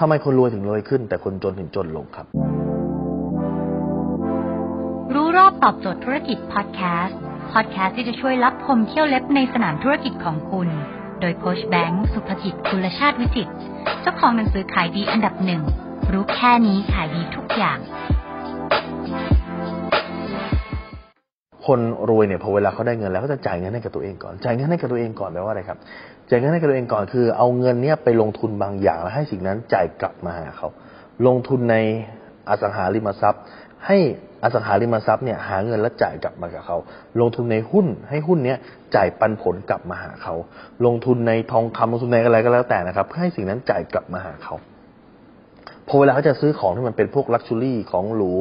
ทำไมคนรวยถึงรวยขึ้น แต่คนจนถึงจนลงครับ รู้รอบตอบโจทย์ธุรกิจพอดแคสต์พอดแคสต์ที่จะช่วยรับพมเที่ยวเล็บในสนามธุรกิจของคุณ โดยโคชแบงค์สุภกิจคุณชาติวิจิตเจ้าของหนังสือขายดีอันดับหนึ่งรู้แค่นี้ขายดีทุกอย่าง คนรวยเนี่ยพอเวลาเขาได้เงินแล้วเขาจะจ่ายเงินให้กับตัวเองก่อน จ่ายเงินให้กับตัวเองก่อนแปลว่าอะไรครับ จ่ายเงินให้กับตัวเองก่อนคือ เอาเงินเนี้ยไปลงทุนบางอย่างแล้วให้สิ่งนั้นจ่ายกลับมาหาเขา ลงทุนในอสังหาริมทรัพย์ ให้อสังหาริมทรัพย์เนี่ยหาเงินแล้วจ่ายกลับมากับเขา ลงทุนในหุ้นให้หุ้นเนี้ยจ่ายปันผลกลับมาหาเขา ลงทุนในทองคำลงทุนในอะไรก็แล้วแต่นะครับเพื่อให้สิ่งนั้นจ่ายกลับมาหาเขา พอเวลาเขาจะซื้อของที่มันเป็นพวกลักชัวรี่ของหรู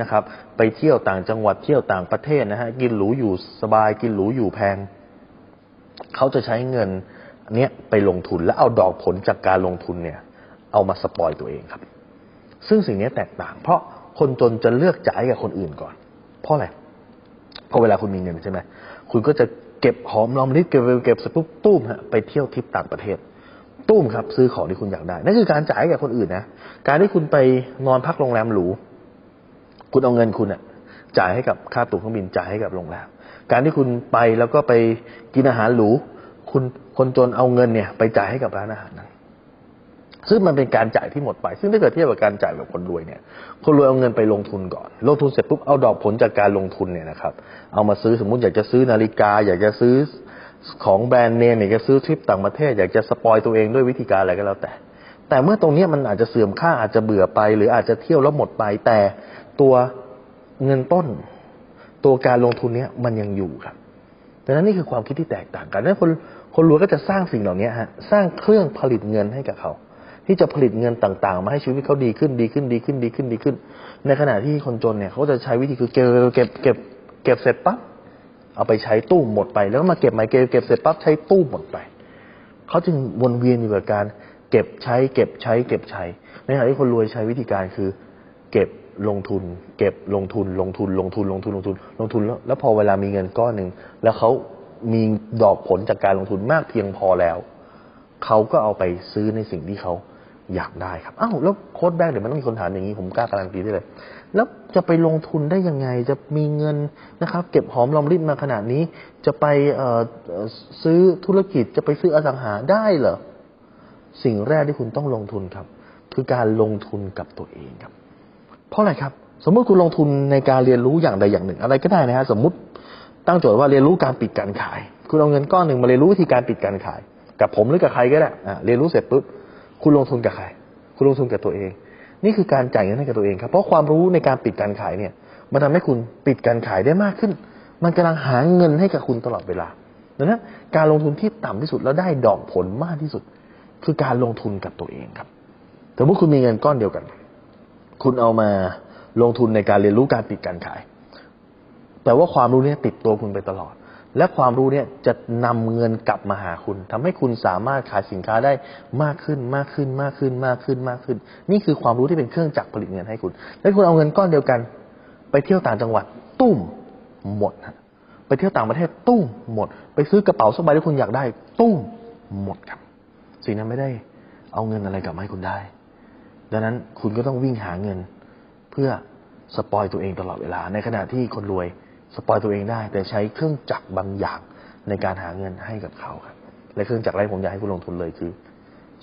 นะครับ ไปเที่ยวต่างจังหวัดเที่ยวต่างประเทศนะฮะกินหรูอยู่สบายกินหรูอยู่แพง เขาจะใช้เงินเนี้ยไปลงทุนแล้วเอาดอกผลจากการลงทุนเนี่ย เอามาสปอยตัวเองครับ ซึ่งสิ่งนี้แตกต่าง เพราะคนจนจะเลือกจ่ายกับคนอื่นก่อน เพราะอะไรเพราะเวลาคุณมีเงินใช่ไหมคุณก็จะเก็บหอมรอมริบเก็บเก็บสร็จปุ๊บตุ้มฮะไปเที่ยวทริปต่างประเทศ ตุ้มครับ ซื้อของที่คุณอยากได้ นั่นคือการจ่ายให้กับคนอื่นนะ การที่คุณไปนอนพักโรงแรมหรู คุณเอาเงินคุณอะจ่ายให้กับค่าตั๋วเครื่องบินจ่ายให้กับโรงแรม การที่คุณไปแล้วก็ไปกินอาหารหรู คุณคนจนเอาเงินเนี่ย ไปจ่ายให้กับร้านอาหารนั้น ซึ่งมันเป็นการจ่ายที่หมดไป ซึ่งถ้าเกิดเทียบกับการจ่ายแบบคนรวยเนี่ย คนรวยเอาเงินไปลงทุนก่อน ลงทุนเสร็จปุ๊บเอาดอกผลจากการลงทุนเนี่ยนะครับ เอามาซื้อสมมุติอยากจะซื้อนาฬิกา อยากจะซื้อ ของแบรนด์เนมอยากจะซื้อทริปต่างประเทศ อยากจะสปอยตัวเองด้วยวิธีการอะไรก็แล้วแต่ แต่เมื่อตรงนี้มันอาจจะเสื่อมค่าอาจจะเบื่อไป หรืออาจจะเที่ยวแล้วหมดไป แต่ตัวเงินต้น ตัวการลงทุนเนี้ยมันยังอยู่ครับดังนั้นนี่คือความคิดที่แตกต่างกันนั้นคนคนรวยก็จะสร้างสิ่งเหล่านี้ฮะสร้างเครื่องผลิตเงินให้กับเขา ที่จะผลิตเงินต่างๆ มาให้ชีวิตเขาดีขึ้นดีขึ้นดีขึ้นดีขึ้นดีขึ้น ในขณะที่คนจนเนี่ยเขาจะใช้วิธีคือเก็บเก็บเก็บเก็บเสร็จปั๊บ เอาไปใช้ตู้หมดไป แล้วมาเก็บใหม่เก็บเก็บเสร็จปั๊บใช้ตู้หมดไปเขาจึงวนเวียนอยู่กับการ เก็บใช้ เก็บใช้ เก็บใช้ ในขณะที่คนรวยใช้วิธีการคือ เก็บลงทุน เก็บลงทุนลงทุนลงทุนลงทุนลงทุนลงทุนแล้ว แล้วพอเวลามีเงินก้อนหนึ่งแล้วเขามีดอกผลจากการลงทุนมากเพียงพอแล้วเขาก็เอาไปซื้อในสิ่งที่เขาอยากได้ครับอ้าวแล้วโค้ดแบงค์เดี๋ยวมันต้องมีคนถามอย่างนี้ผมกล้าการันตีได้เลย แล้วจะไปลงทุนได้ยังไง จะมีเงินนะครับ เก็บหอมรอมริบมาขนาดนี้ จะไปซื้อธุรกิจจะไปซื้ออสังหาได้เหรอสิ่งแรกที่คุณต้องลงทุนครับ คือการลงทุนกับตัวเองครับ เพราะอะไรครับ สมมติคุณลงทุนในการเรียนรู้อย่างใดอย่างหนึ่ง อะไรก็ได้นะฮะสมมติตั้งโจทย์ว่าเรียนรู้การปิดการขาย คุณเอาเงินก้อนหนึ่งมาเรียนรู้วิธีการปิดการขาย กับผมหรือกับใครก็ได้เรียนรู้เสร็จปุ๊บคุณลงทุนกับใคร คุณลงทุนกับตัวเอง นี่คือการจ่ายเงินให้กับตัวเองครับ เพราะความรู้ในการปิดการขายเนี่ย มันทำให้คุณปิดการขายได้มากขึ้น มันกำลังหาเงินให้กับคุณตลอดเวลาดังนั้นการลงทุนที่ต่ำที่สุดแล้วได้ดอกผลมากที่สุด คือการลงทุนกับตัวเองครับสมมติคุณมีเงินก้อนเดียวกัน คุณเอามาลงทุนในการเรียนรู้การปิดการขาย แต่ว่าความรู้นี้ติดตัวคุณไปตลอด และความรู้เนี่ยจะนำเงินกลับมาหาคุณทำให้คุณสามารถขายสินค้าได้มากขึ้นมากขึ้นมากขึ้นมากขึ้นมากขึ้น นี่คือความรู้ที่เป็นเครื่องจักรผลิตเงินให้คุณ แล้วคุณเอาเงินก้อนเดียวกัน ไปเที่ยวต่างจังหวัด ตู้มหมดไปเที่ยวต่างประเทศตู้มหมด ไปซื้อกระเป๋าสักใบที่คุณอยากได้ ตู้มหมดครับสิ่งนั้นไม่ได้เอาเงินอะไรกลับมาให้คุณได้ ดังนั้นคุณก็ต้องวิ่งหาเงิน เพื่อ spoil ตัวเองตลอดเวลาในขณะที่คนรวย spoil ตัวเองได้ แต่ใช้เครื่องจักรบางอย่างในการหาเงินให้กับเขาครับ และเครื่องจักรแรกผมอยากให้คุณลงทุนเลยคือ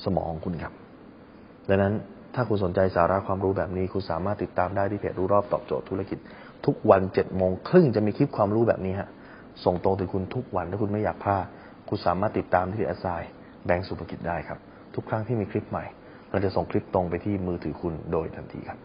สมองคุณครับ ดังนั้นถ้าคุณสนใจสาระความรู้แบบนี้ คุณสามารถติดตามได้ที่เพจรู้รอบตอบโจทย์ธุรกิจ ทุกวันเจ็ดโมงครึ่งจะมีคลิปความรู้แบบนี้ฮะส่งตรงถึงคุณทุกวันถ้าคุณไม่อยากพลาดคุณสามารถติดตามที่แอสไซแบงก์สุภกิจได้ครับ ทุกครั้งที่มีคลิปใหม่ เราจะส่งคลิปตรงไปที่มือถือคุณโดยทันทีครับ